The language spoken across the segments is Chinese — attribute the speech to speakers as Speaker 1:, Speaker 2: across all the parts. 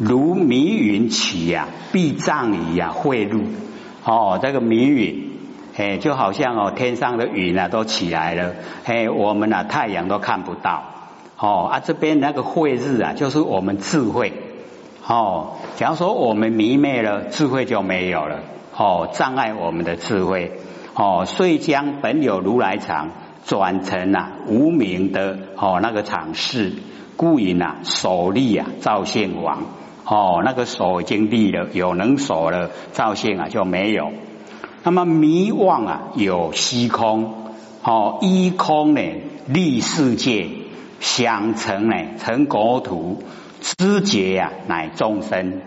Speaker 1: 如迷云起呀，必障矣呀，汇入。哦，这个迷云，哎，就好像哦，天上的云啊都起来了，哎，我们啊太阳都看不到，哦啊，这边那个慧日啊，就是我们智慧，哦，假如说我们迷昧了，智慧就没有了，哦，障碍我们的智慧，哦，遂将本有如来常转成啊无名的哦那个常事，故引啊首立啊造现王。哦，那个手已经立了，有能手了，造性啊就没有。那么迷妄啊有虚空，哦依空呢立世界，想成呢成国土，知觉呀乃众生。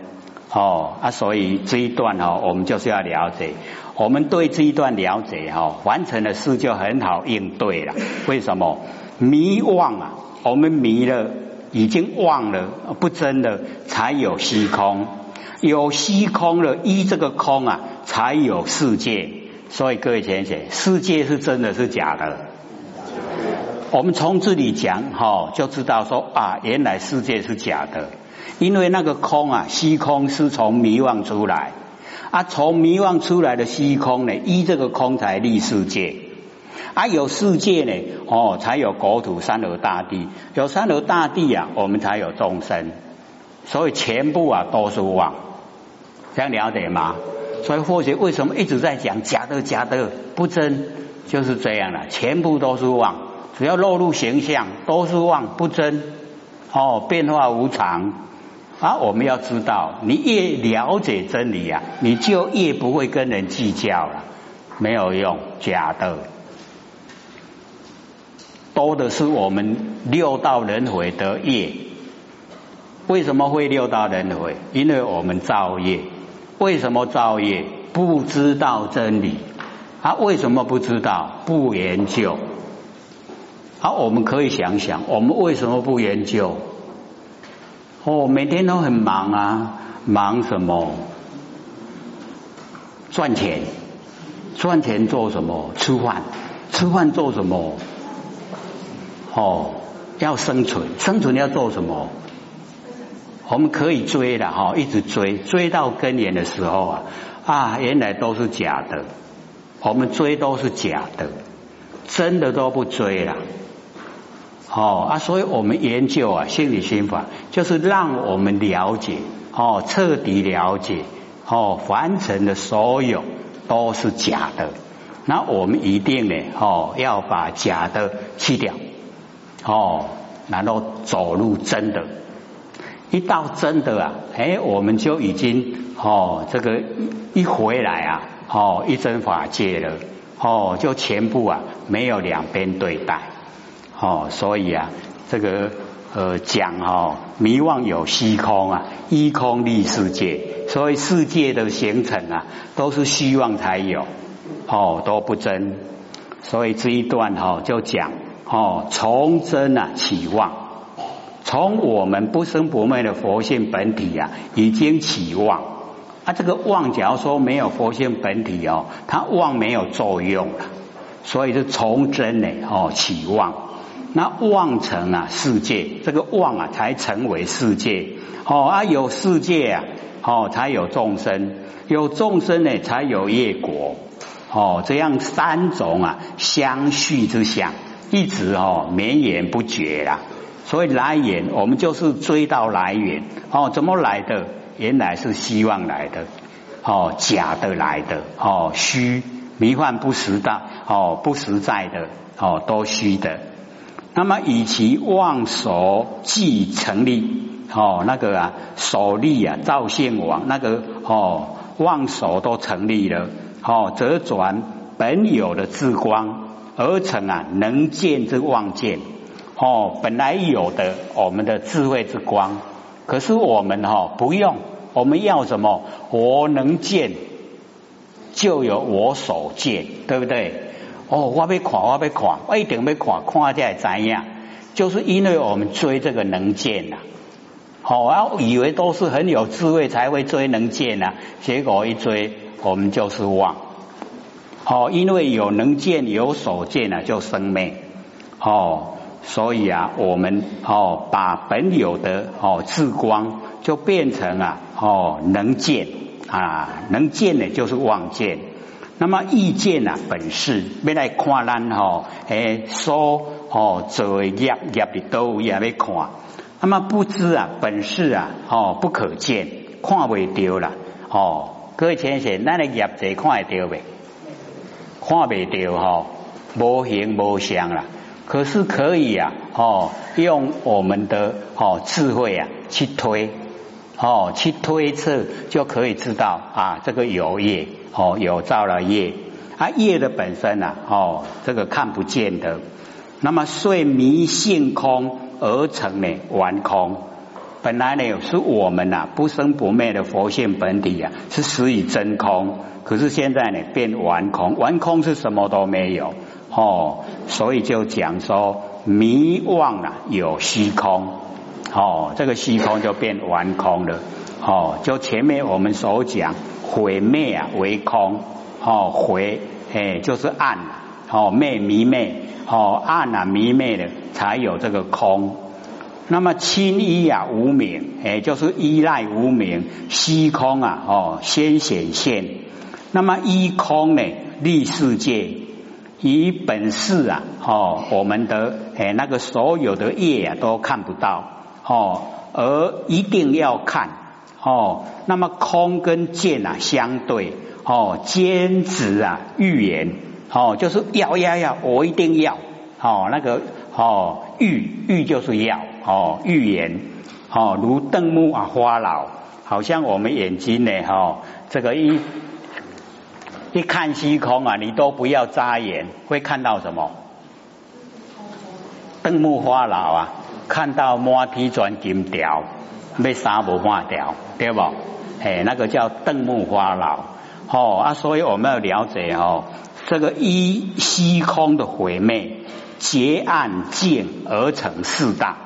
Speaker 1: 哦啊，所以这一段哦，我们就是要了解，我们对这一段了解哈，完成的事就很好应对了。为什么迷妄啊？我们迷了。已经忘了不真的，才有虚空；有虚空了，依这个空啊，才有世界。所以各位先生，世界是真的是假的？我们从这里讲哈，就知道说啊，原来世界是假的，因为那个空啊，虚空是从迷惘出来啊，从迷惘出来的虚空呢，依这个空才立世界。啊，有世界呢，哦，才有国土山河大地，有山河大地啊，我们才有众生，所以全部啊都是妄，这样了解吗？所以或许为什么一直在讲假的假的不真，就是这样了，全部都是妄，只要落入形象都是妄不真，哦，变化无常。啊，我们要知道，你越了解真理啊，你就越不会跟人计较了，没有用，假的。多的是我们六道轮回的业，为什么会六道轮回？因为我们造业。为什么造业？不知道真理。啊，为什么不知道？不研究。好，我们可以想想，我们为什么不研究？哦，每天都很忙啊，忙什么？赚钱，赚钱做什么？吃饭，吃饭做什么？哦，要生存，生存要做什么？我们可以追的哈，一直追，追到根源的时候啊啊，原来都是假的，我们追都是假的，真的都不追了。哦啊，所以我们研究啊心理心法，就是让我们了解哦，彻底了解哦，凡尘的所有都是假的，那我们一定呢哦，要把假的去掉。哦，然后走入真的，一到真的啊，哎，我们就已经哦，这个一回来啊，哦，一真法界了，哦，就全部啊没有两边对待，哦，所以啊，这个呃讲哦，迷妄有虚空啊，依空立世界，所以世界的形成啊，都是虚妄才有，哦，都不真，所以这一段哈就讲。哦，从真啊起妄，从我们不生不灭的佛性本体啊，已经起妄啊。这个妄，假如说没有佛性本体哦，它妄没有作用，所以是从真呢哦起妄。那妄成啊世界，这个妄啊才成为世界哦啊有世界啊哦才有众生，有众生呢才有业果哦，这样三种啊相续之相。一直哦绵延不绝啦，所以来源我们就是追到来源哦，怎么来的？原来是希望来的哦，假的来的哦，虚迷幻不实的哦，不实在的哦，都虚的。那么以其妄所既成立哦，那个啊所立啊造现王那个哦妄所都成立了哦，则转本有的智光。而成啊，能见之望见哦，本来有的我们的智慧之光，可是我们哈不用，我们要什么？我能见，就有我所见，对不对？哦，我被看，我被看，我一定被看，看才怎样？就是因为我们追这个能见呐，好啊，以为都是很有智慧才会追能见呐，结果一追，我们就是妄。哦，因为有能见有所见啊，就生灭。哦，所以啊，我们哦把本有的哦智光就变成啊哦能见啊能见呢就是望见。那么意见啊本是要来看咱吼诶所哦做业业的都也要看。那么不知啊本是啊哦不可见，看未到啦哦。各位先生，咱的业者看会到未？看不到吼，无形无相啦。可是可以啊，哦，用我们的哦智慧啊去推，哦去推测就可以知道啊，这个有业哦有造了业。啊业的本身啊哦这个看不见的，那么遂迷性空而成呢完空，本来呢是我们呐不生不灭的佛性本体啊是实以真空，可是现在呢变完空，完空是什么都没有。哦，所以就讲说迷妄啊有虚空，哦，这个虚空就变完空了，哦，就前面我们所讲毁灭啊为空，哦毁哎就是暗，哦灭迷灭，哦暗啊迷灭的才有这个空，那么轻依啊无名，哎就是依赖无名，虚空啊哦先显现，那么依空呢立世界。以本事啊，哦，我们的诶那个所有的业啊都看不到哦，而一定要看哦。那么空跟见啊相对哦，坚持啊预言哦，就是要要要，我一定要哦那个哦欲欲就是要哦预言哦，如瞪目啊花老，好像我们眼睛呢哈这个一。一看虚空啊，你都不要眨眼，会看到什么？瞪目花老啊，看到满体转金条，被杀不化掉，对不？哎，那个叫瞪目花老。哦啊，所以我们要了解哦，这个一虚空的毁灭，结暗净而成四大。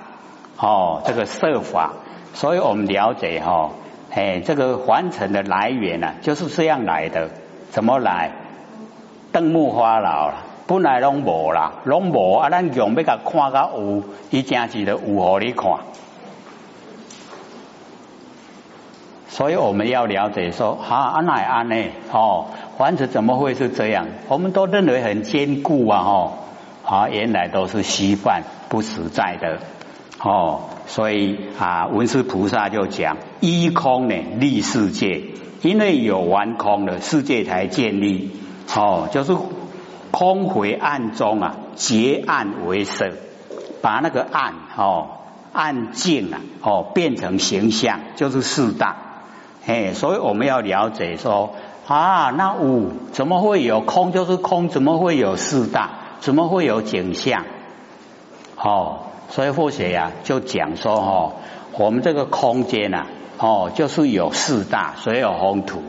Speaker 1: 哦，这个设法，所以我们了解哈，哎，这个凡尘的来源呢，就是这样来的。怎么来？灯木花老了，本来拢无啦，拢无啊！咱用要甲看到有，伊正是的有互你看。所以我们要了解说，哈安乃安呢？哦，凡子怎么会是这样？我们都认为很坚固啊！哦，啊，原来都是虚幻不实在的哦。所以啊，文殊菩萨就讲：一空呢，立世界。因为有完空的世界才建立，哦，就是空回暗中啊，结暗为色，把那个暗哦暗境啊哦变成形象，就是四大。哎，所以我们要了解说啊，那五怎么会有空？就是空，怎么会有四大？怎么会有景象？哦，所以或学呀就讲说哦，我们这个空间呐。哦，就是有四大，所有宏图。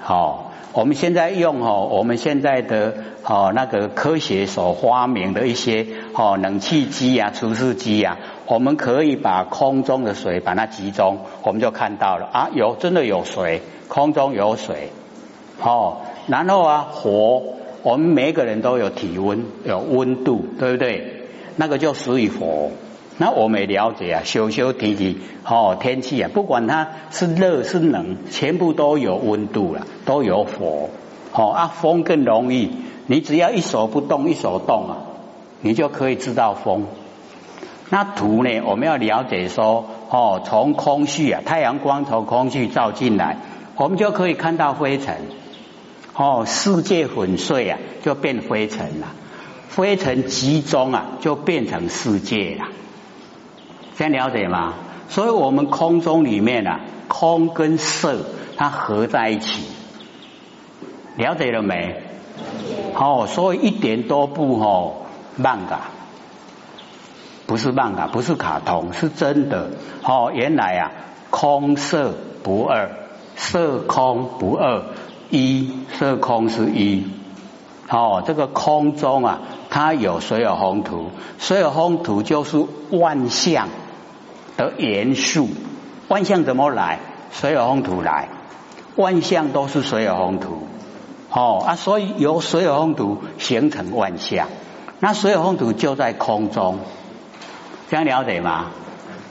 Speaker 1: 好，我们现在用哦，我们现在的哦那个科学所发明的一些哦冷气机啊、除湿机啊，我们可以把空中的水把它集中，我们就看到了啊，有真的有水，空中有水。哦，然后啊火，我们每个人都有体温，有温度，对不对？那个就属于火。那我们也了解啊，修修提提哦，天气啊，不管它是热是冷，全部都有温度了，都有火哦啊，风更容易，你只要一手不动，一手动啊，你就可以知道风。那土呢，我们要了解说哦，从空气啊，太阳光从空气照进来，我们就可以看到灰尘哦，世界粉碎啊，就变灰尘了，灰尘集中啊，就变成世界了。先了解吗？所以我们空中里面啊，空跟色它合在一起，了解了没？哦，所以一点都不哦漫嘎，不是漫嘎，不是卡通，是真的。哦，原来啊，空色不二，色空不二，一色空是一。哦，这个空中啊，它有所有宏图，所有宏图就是万象。的元素，万象怎么来？水有风土来，万象都是水有风土。哦啊，所以由水有风土形成万象，那所有风土就在空中，这样了解吗？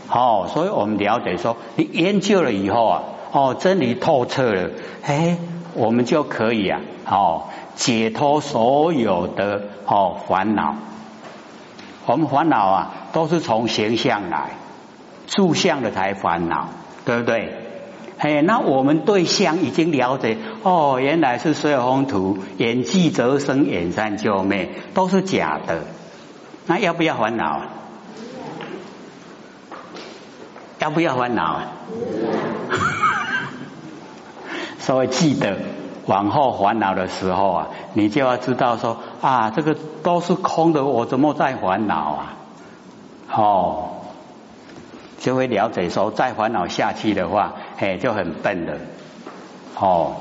Speaker 1: 哦，所以我们了解说，你研究了以后啊，哦，真理透彻了，哎，我们就可以啊，哦，解脱所有的哦烦恼。我们烦恼啊，都是从形象来，住相的才烦恼，对不对？嘿，那我们对象已经了解，哦，原来是所有风土，演即则生，演散就灭，都是假的。那要不要烦恼？要不要烦恼？所以记得往后烦恼的时候啊，你就要知道说啊，这个都是空的，我怎么在烦恼啊？哦，就会了解说，再烦恼下去的话，哎，就很笨了。哦，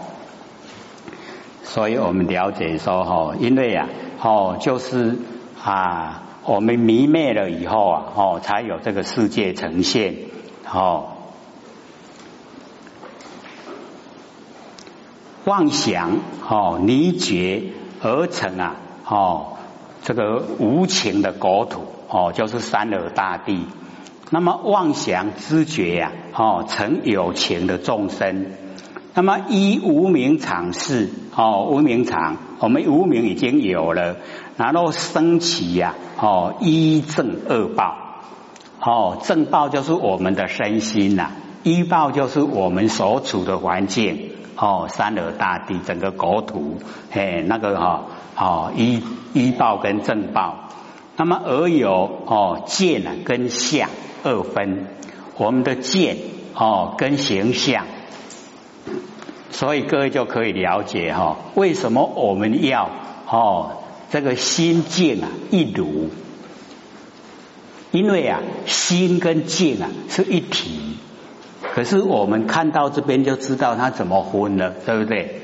Speaker 1: 所以我们了解说，哈，因为啊，哦，就是啊，我们迷灭了以后啊，哦，才有这个世界呈现。哦，妄想哦，泥绝而成啊，哦，这个无情的国土哦，就是三尔大地。那么妄想知觉呀，哦，成有情的众生。那么依无名常事哦，无名常，我们无名已经有了，然后升起呀，哦，一正恶报。哦，正报就是我们的身心呐，一报就是我们所处的环境。哦，三河大地，整个国土，嘿，那个哈，哦，一一报跟正报。那么而有哦见啊跟相二分，我们的见哦跟形象，所以各位就可以了解哈，为什么我们要哦这个心境啊一如。因为啊，心跟境啊是一体，可是我们看到这边就知道他怎么昏了，对不对？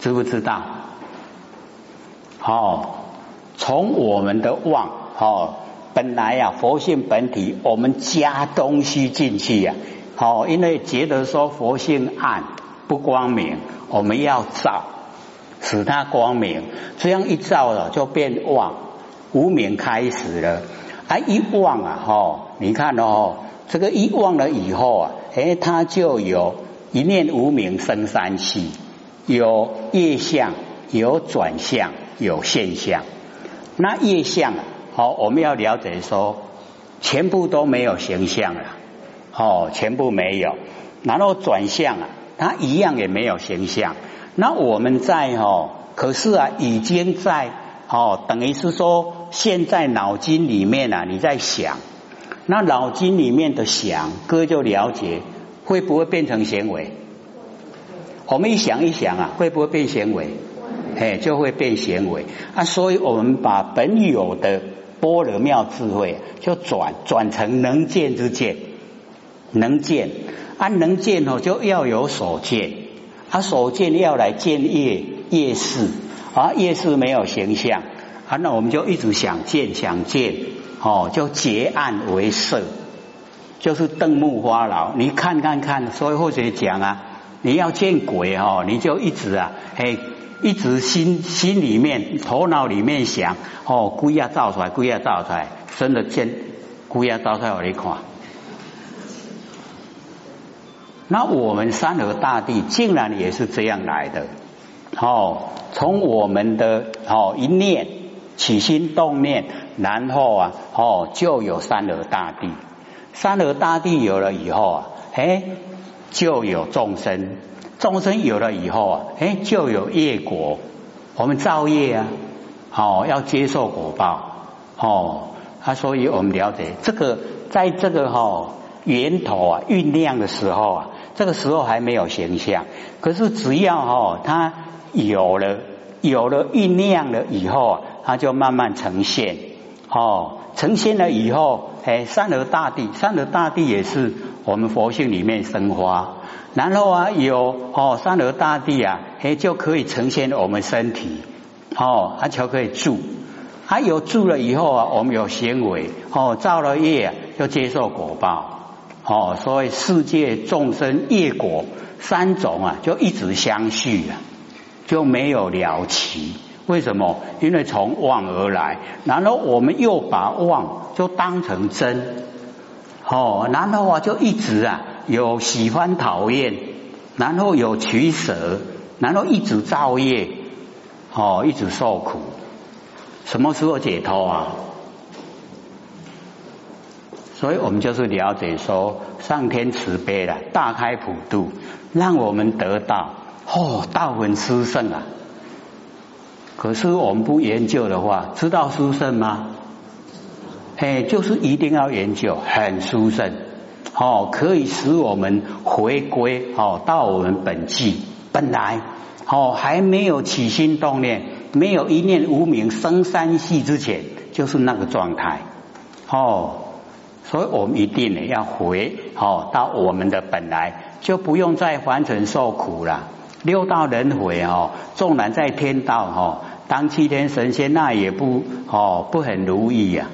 Speaker 1: 知不知道？哦，从我们的妄哦，本来呀佛性本体，我们加东西进去呀，哦，因为觉得说佛性暗不光明，我们要照，使它光明，这样一照了就变妄。无名开始了，啊一忘啊哈，你看哦，这个一忘了以后啊，哎，它就有一念无名生三气，有业相，有转向，有现象。那业相啊，好，我们要了解说，全部都没有形象了，哦，全部没有。然后转向啊，它一样也没有形象。那我们在哦，可是啊，已经在。哦，等于是说，现在脑筋里面啊，你在想，那脑筋里面的想，哥就了解会不会变成行为？我们一想一想啊，会不会变行为？哎，就会变行为啊。所以我们把本有的般若妙智慧，就转转成能见之见，能见啊，能见哦，就要有所见，啊，所见要来见业业事。啊，夜市没有形象，啊，那我们就一直想见想见，哦，就结案为色，就是瞪目花老。你看看看，所以或者讲啊，你要见鬼哦，你就一直啊，嘿，一直心心里面、头脑里面想，哦，鬼要造出来，鬼要造出来，真的见鬼要造出来，我你看。那我们三河大地竟然也是这样来的。哦，从我们的哦一念起心动念，然后啊哦就有三河大地，三河大地有了以后啊，哎就有众生，众生有了以后啊，哎就有业果，我们造业啊，哦要接受果报。哦，啊所以我们了解这个，在这个哈源头啊酝酿的时候啊，这个时候还没有形象，可是只要哈它。有了，有了酝酿了以后啊，它就慢慢呈现。哦，呈现了以后，哎，三河大地，三河大地也是我们佛性里面生花。然后啊，有哦，三河大地啊，哎，就可以呈现我们身体。哦，它就可以住。它有住了以后啊，我们有行为。哦，造了业就接受果报。哦，所以世界众生业果三种啊，就一直相续啊。就没有了期，为什么？因为从妄而来，然后我们又把妄就当成真，哦，然后啊就一直啊有喜欢讨厌，然后有取舍，然后一直造业，哦，一直受苦，什么时候解脱啊？所以我们就是了解说，上天慈悲了，大开普度，让我们得到哦，道闻殊胜啊！可是我们不研究的话，知道殊胜吗？哎，就是一定要研究，很殊胜哦，可以使我们回归哦，到我们本际本来哦，还没有起心动念，没有一念无名生三系之前，就是那个状态哦。所以我们一定呢要回哦到我们的本来，就不用再凡尘受苦了。六道轮回哦，纵然在天道哦当七天神仙，那也不哦不很如意呀。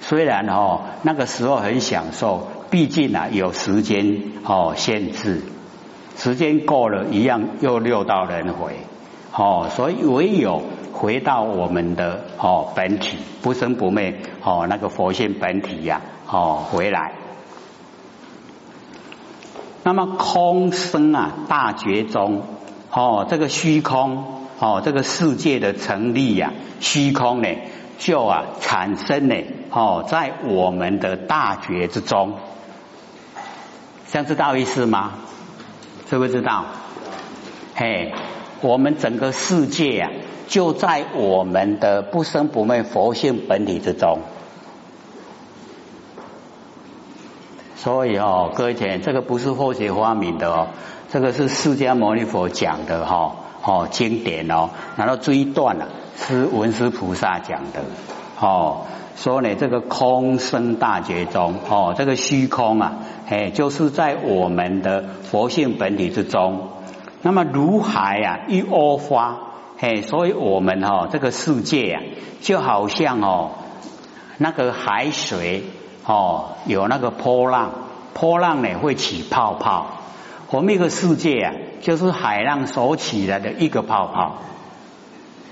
Speaker 1: 虽然哦那个时候很享受，毕竟啊有时间哦限制，时间过了一样又六道轮回哦，所以唯有。回到我们的哦本体不生不灭哦那个佛性本体呀哦回来，那么空生啊大觉中哦这个虚空哦这个世界的成立呀虚空呢就啊产生呢哦在我们的大觉之中，想知道意思吗？知不知道？嘿，我们整个世界啊。就在我们的不生不灭佛性本体之中，所以哦，各位请，这个不是后学发明的哦，这个是释迦牟尼佛讲的哈哦经典哦，然后这一段呢是文殊菩萨讲的哦，说呢这个空生大觉中哦，这个虚空啊，哎，就是在我们的佛性本体之中，那么如海啊一窝花。嘿，所以我们哈这个世界啊，就好像哦那个海水哦有那个波浪，波浪呢会起泡泡。我们一个世界啊，就是海浪所起来的一个泡泡，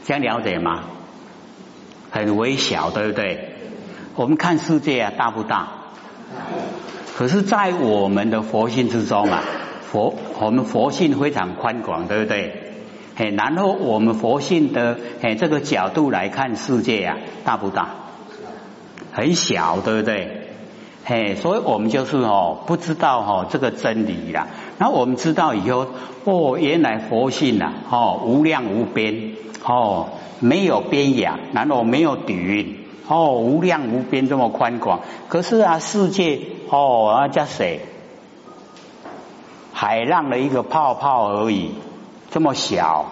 Speaker 1: 这样了解吗？很微小，对不对？我们看世界啊，大不大？可是，在我们的佛性之中啊，佛我们佛性非常宽广，对不对？哎，然后我们佛性的哎这个角度来看世界啊，大不大？很小，对不对？嘿，所以我们就是哦，不知道哈这个真理啦。然后我们知道以后，哦，原来佛性呐，哦，无量无边，哦，没有边涯，然后没有底蕴，哦，无量无边这么宽广。可是啊，世界哦，啊叫谁？海浪的一个泡泡而已。这么小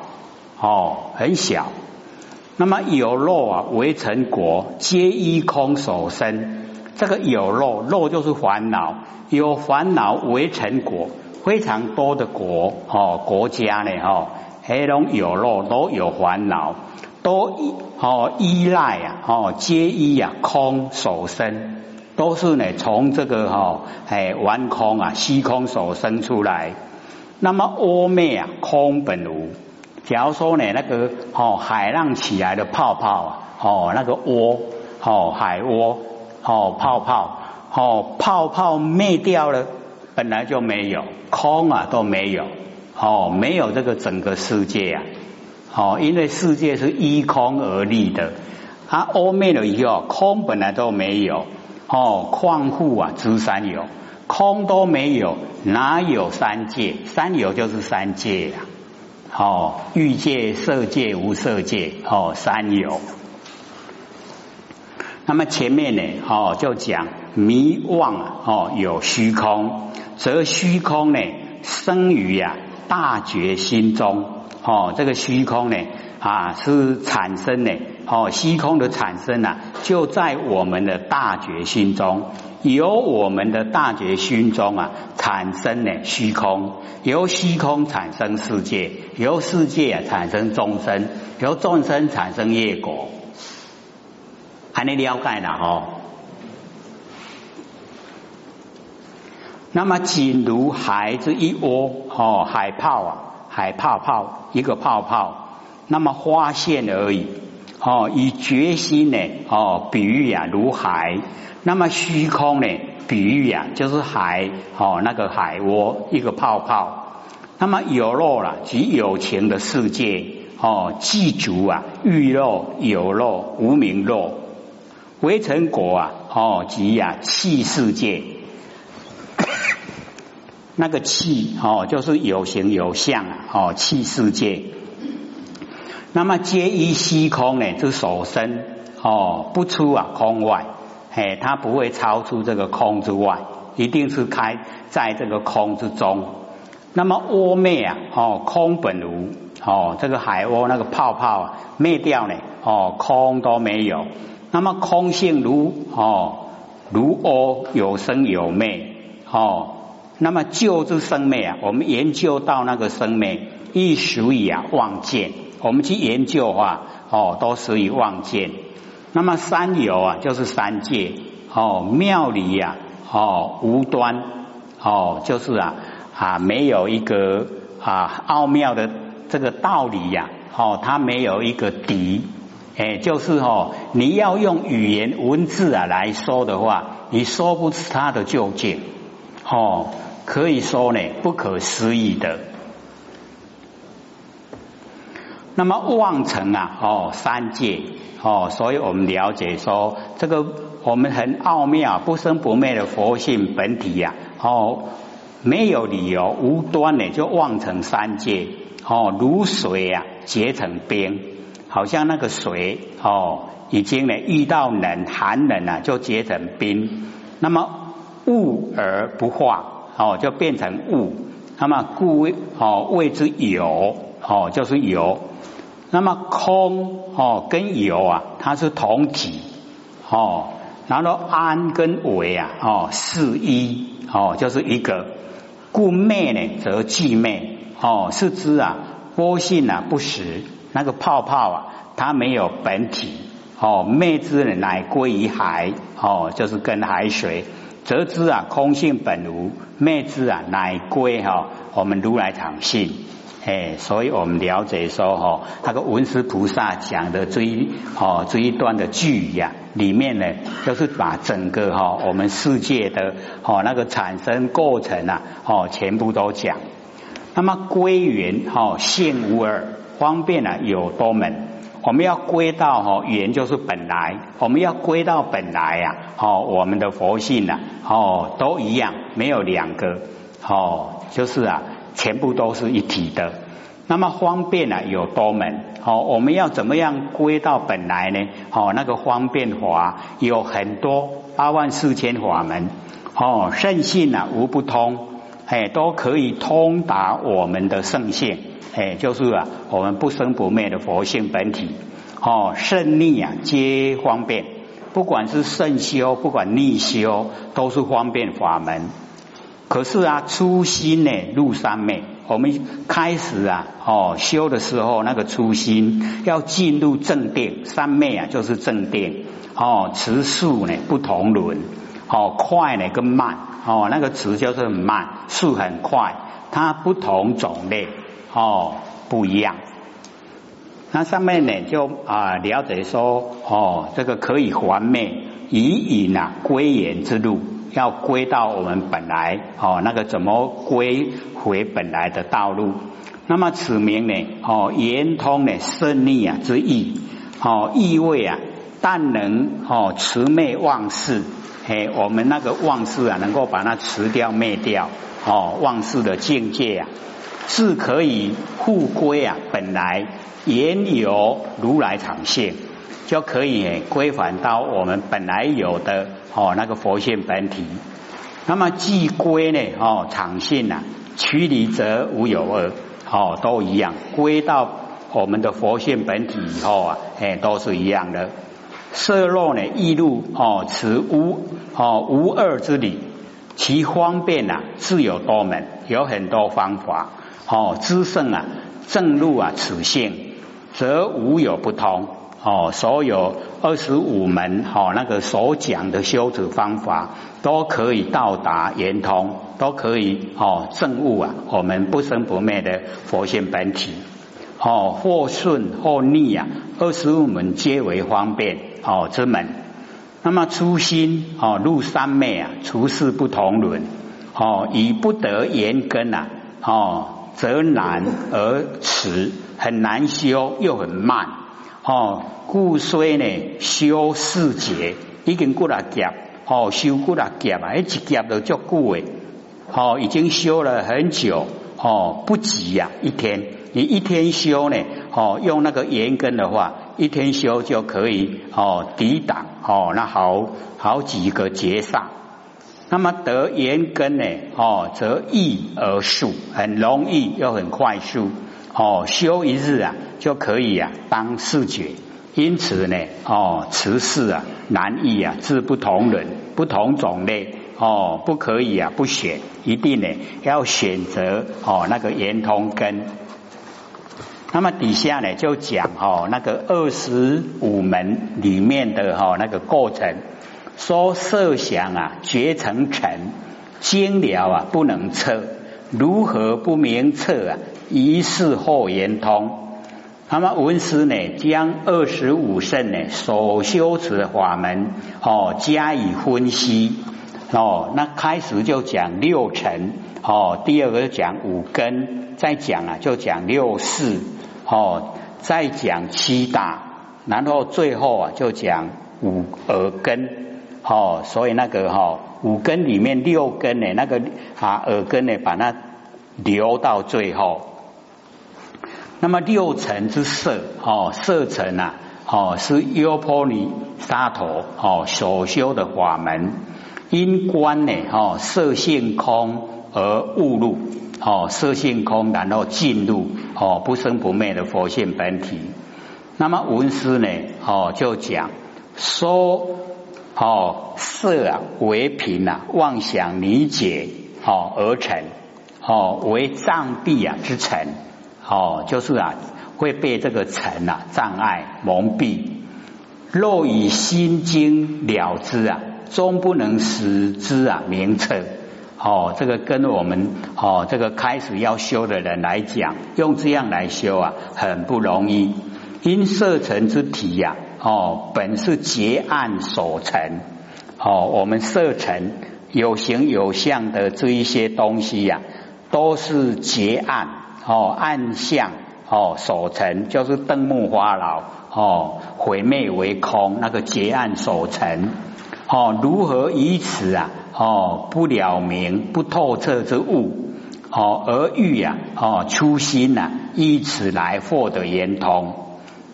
Speaker 1: 哦，很小。那么有肉啊，为成国，皆依空所生。这个有肉，肉就是烦恼，有烦恼为成果，非常多的国哦，国家呢哈，黑龙有肉都有烦恼，都依哦依赖啊哦，皆依啊空所生，都是呢从这个哈哎玩空啊虚空所生出来。那么窝灭啊，空本无。假如说呢，那个哦海浪起来的泡泡啊，哦那个窝哦海窝哦泡泡哦泡泡灭掉了，本来就没有空啊都没有哦没有这个整个世界啊哦因为世界是依空而立的，它窝灭了以后，空本来都没有哦矿户啊知三有。空都没有，哪有三界？三有就是三界呀！哦，欲界、色界、无色界，哦，三有。那么前面呢，哦，就讲迷妄啊，哦，有虚空，则虚空呢生于呀大觉心中，哦，这个虚空呢啊是产生呢，哦，虚空的产生啊，就在我们的大觉心中。由我们的大觉心中啊，产生呢虚空，由虚空产生世界，由世界啊产生众生，由众生产生业果，还能了解了哦。那么仅如海之一窝哦，海泡啊，海泡泡一个泡泡，那么发现而已。哦，以决心呢，哦，比喻啊，如海。那么虚空呢，比喻啊，就是海，哦，那个海窝，一个泡泡。那么有肉了，即有情的世界，哦，记足啊，欲肉有肉，无名肉。为成果啊，哦，即呀，气世界。那个气，哦，就是有形有相啊，哦，气世界。那么皆依虚空呢，之所生哦，不出啊空外，嘿，它不会超出这个空之外，一定是开在这个空之中。那么窝灭啊，哦，空本无哦，这个海窝那个泡泡啊灭掉呢，哦，空都没有。那么空性如哦如哦有生有灭哦，那么救之生灭啊，我们研究到那个生灭，亦属于啊望见。我们去研究啊，哦，都属于望见。那么三有啊，就是三界哦，妙理呀，哦，无端哦，就是啊啊，没有一个啊奥妙的这个道理呀，哦，它没有一个底，哎，就是哦，你要用语言文字啊来说的话，你说不出它的究竟，哦，可以说呢，不可思议的。那么望成啊，哦，三界哦，所以我们了解说，这个我们很奥妙、不生不灭的佛性本体呀，哦，没有理由无端的就望成三界哦，如水啊结成冰，好像那个水哦，已经呢遇到冷寒冷啊，就结成冰。那么物而不化哦，就变成物。那么故哦谓之有哦，就是有。那么空哦跟有啊，它是同体哦，然后安跟为啊哦是一哦就是一个，故昧呢则即昧哦是知啊波性啊不实，那个泡泡啊它没有本体哦昧之呢乃归于海哦就是跟海水，则知啊空性本无昧之啊乃归哈我们如来常性。哎，所以我们了解说哈，那个文殊菩萨讲的这一哦这一段的句呀，里面呢，就是把整个哈我们世界的哦那个产生过程啊，哦全部都讲。那么归元哈性无二，方便啊有多门。我们要归到哈元就是本来，我们要归到本来呀，哦我们的佛性呐，哦都一样，没有两个哦，就是啊。全部都是一体的，那么方便呢有多门，好，我们要怎么样归到本来呢？好，那个方便法有很多八万四千法门，哦，圣性啊无不通，哎，都可以通达我们的圣性，哎，就是啊我们不生不灭的佛性本体，哦，胜逆啊皆方便，不管是胜修，不管逆修，都是方便法门。可是啊，初心呢入三昧。我们开始啊，哦修的时候，那个初心要进入正定，三昧啊就是正定。哦，持数呢不同轮，哦快呢跟慢，哦那个持就是慢，速很快，它不同种类，哦不一样。那上面呢就啊了解说，哦这个可以还昧，以引啊归元之路。要归到我们本来哦，那个怎么归回本来的道路？那么此名呢哦，圆通呢胜利啊之意哦，意味啊，但能哦持灭妄事，哎，我们那个妄事啊，能够把它辞掉灭掉哦，妄事的境界啊，是可以复归啊本来原有如来常性。就可以归还到我们本来有的哦那个佛性本体。那么既归呢哦常性呐，趋离则无有二哦都一样，归到我们的佛性本体以后啊，哎都是一样的。色肉呢易入哦此无哦无二之理，其方便呐自有多门，有很多方法哦知胜啊正入啊此性，则无有不通。哦，所有二十五门哦，那个所讲的修持方法都可以到达圆通，都可以哦证悟啊，我们不生不灭的佛性本体。哦，或顺或逆啊，二十五门皆为方便哦之门。那么初心哦，入三昧啊，处事不同伦哦，以不得言根啊哦，则难而迟，很难修又很慢哦，故虽呢修四节，已经过了劫哦，修过了劫啊，一劫都足久诶，哦，已经修了很久哦，不急呀，一天。你一天修呢？哦，用那个严根的话，一天修就可以哦抵挡哦那好好几个劫煞。那么得严根呢？哦，则易而速，很容易又很快速。哦，修一日啊就可以啊当四觉。因此呢，哦，持事啊难易啊，自不同人，不同种类哦，不可以啊不选，一定呢要选择哦那个圆通根。那么底下呢就讲哈那个二十五门里面的哈那个过程，说设想啊绝成尘，精了啊不能测，如何不明测啊？一事后圆通。那么文师呢将二十五圣呢所修持的法门哦加以分析哦，那开始就讲六尘哦，第二个讲五根，再讲啊就讲六事。哦，再讲七大，然后最后啊就讲五耳根，哦，所以那个哈五根里面六根呢，那个啊耳根呢，把它留到最后。那么六尘之色，哦色尘啊，哦是优婆尼沙陀哦所修的法门，因观呢，哦色性空而误入。哦，色性空，然后进入哦不生不灭的佛性本体。那么文师呢？哦，就讲说哦色啊为凭啊妄想理解哦而成哦为障蔽啊之尘哦就是啊会被这个尘啊障碍蒙蔽。若以心经了之啊，终不能使之啊明彻。哦，这个跟我们哦，这个开始要修的人来讲，用这样来修啊，很不容易。因色尘之体呀，哦，本是结案所成。哦，我们色尘有形有相的这一些东西呀，都是结案哦，暗相哦所成，就是灯木花老哦，毁灭为空，那个结案所成。哦，如何以此啊？哦，不了明不透彻之物，哦，而欲呀，哦，初心呐，以此来获得圆通，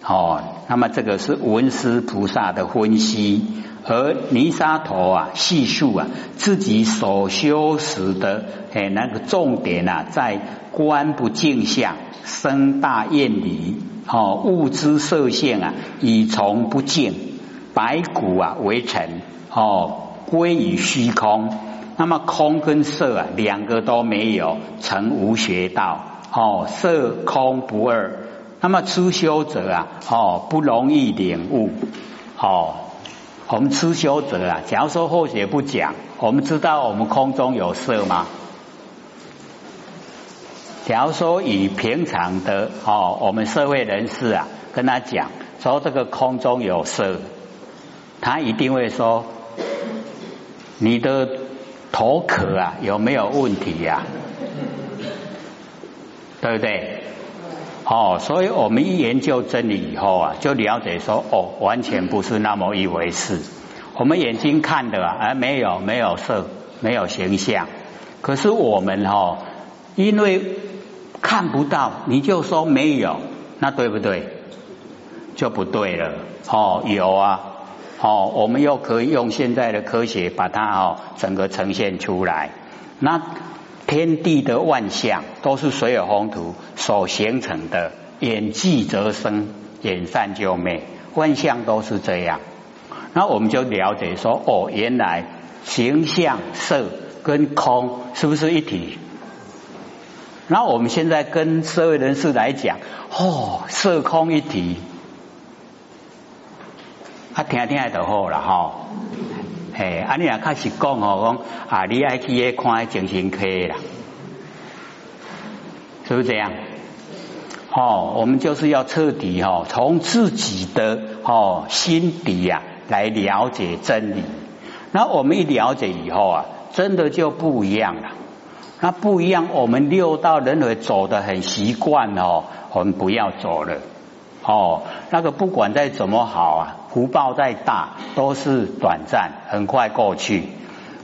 Speaker 1: 哦，那么这个是文殊菩萨的分析，而泥沙陀啊，细数啊，自己所修持的，哎，那个重点啊，在观不净相，生大厌离，哦，物之色性啊，以从不净，白骨啊为尘，哦。归于虚空，那么空跟色啊，两个都没有，成无学道。哦，色空不二。那么初修者啊，哦，不容易领悟。哦，我们初修者啊，假如说后学不讲，我们知道我们空中有色吗？假如说以平常的哦，我们社会人士啊，跟他讲说这个空中有色，他一定会说。你的头壳啊有没有问题呀？对不对？哦，所以我们一研究真理以后啊，就了解说哦，完全不是那么一回事。我们眼睛看的啊，没有没有色，没有形象。可是我们哈，因为看不到，你就说没有，那对不对？就不对了。哦，有啊。哦，我们又可以用现在的科学把它哦整个呈现出来。那天地的万象都是水有风土所形成的，眼聚则生，眼散就灭，万象都是这样。那我们就了解说，哦，原来形象色跟空是不是一体？那我们现在跟社会人士来讲，哦，色空一体。啊，听听就好了哈。嘿，啊，你若开始讲哦，讲啊，你爱去看精神科啦，是不是这样？哦，我们就是要彻底哈，从自己的哦心底呀来了解真理。那我们一了解以后啊，真的就不一样了。那不一样，我们六道人为走的很习惯哦，我们不要走了。哦，那个不管再怎么好啊，福报再大都是短暂，很快过去。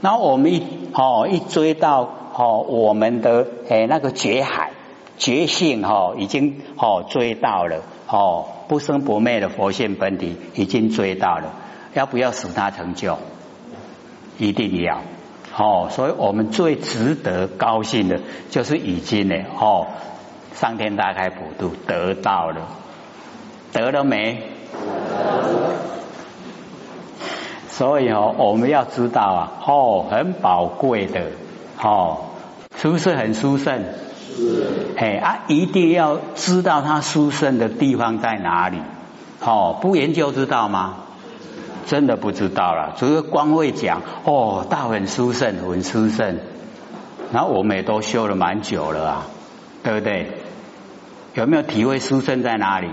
Speaker 1: 然后我们一哦一追到哦我们的诶那个觉海。觉性哈已经哦追到了哦不生不灭的佛性本体已经追到了，要不要使他成就？一定要哦，所以我们最值得高兴的就是已经呢哦上天大开普度得到了，得了没？所以哦我们要知道啊哦很宝贵的哦是不是很殊胜？哎啊，一定要知道它殊胜的地方在哪里。哦，不研究知道吗？真的不知道了。只是光会讲哦，大很殊胜，很殊胜。然后我们也都修了蛮久了啊，对不对？有没有体会殊胜在哪里？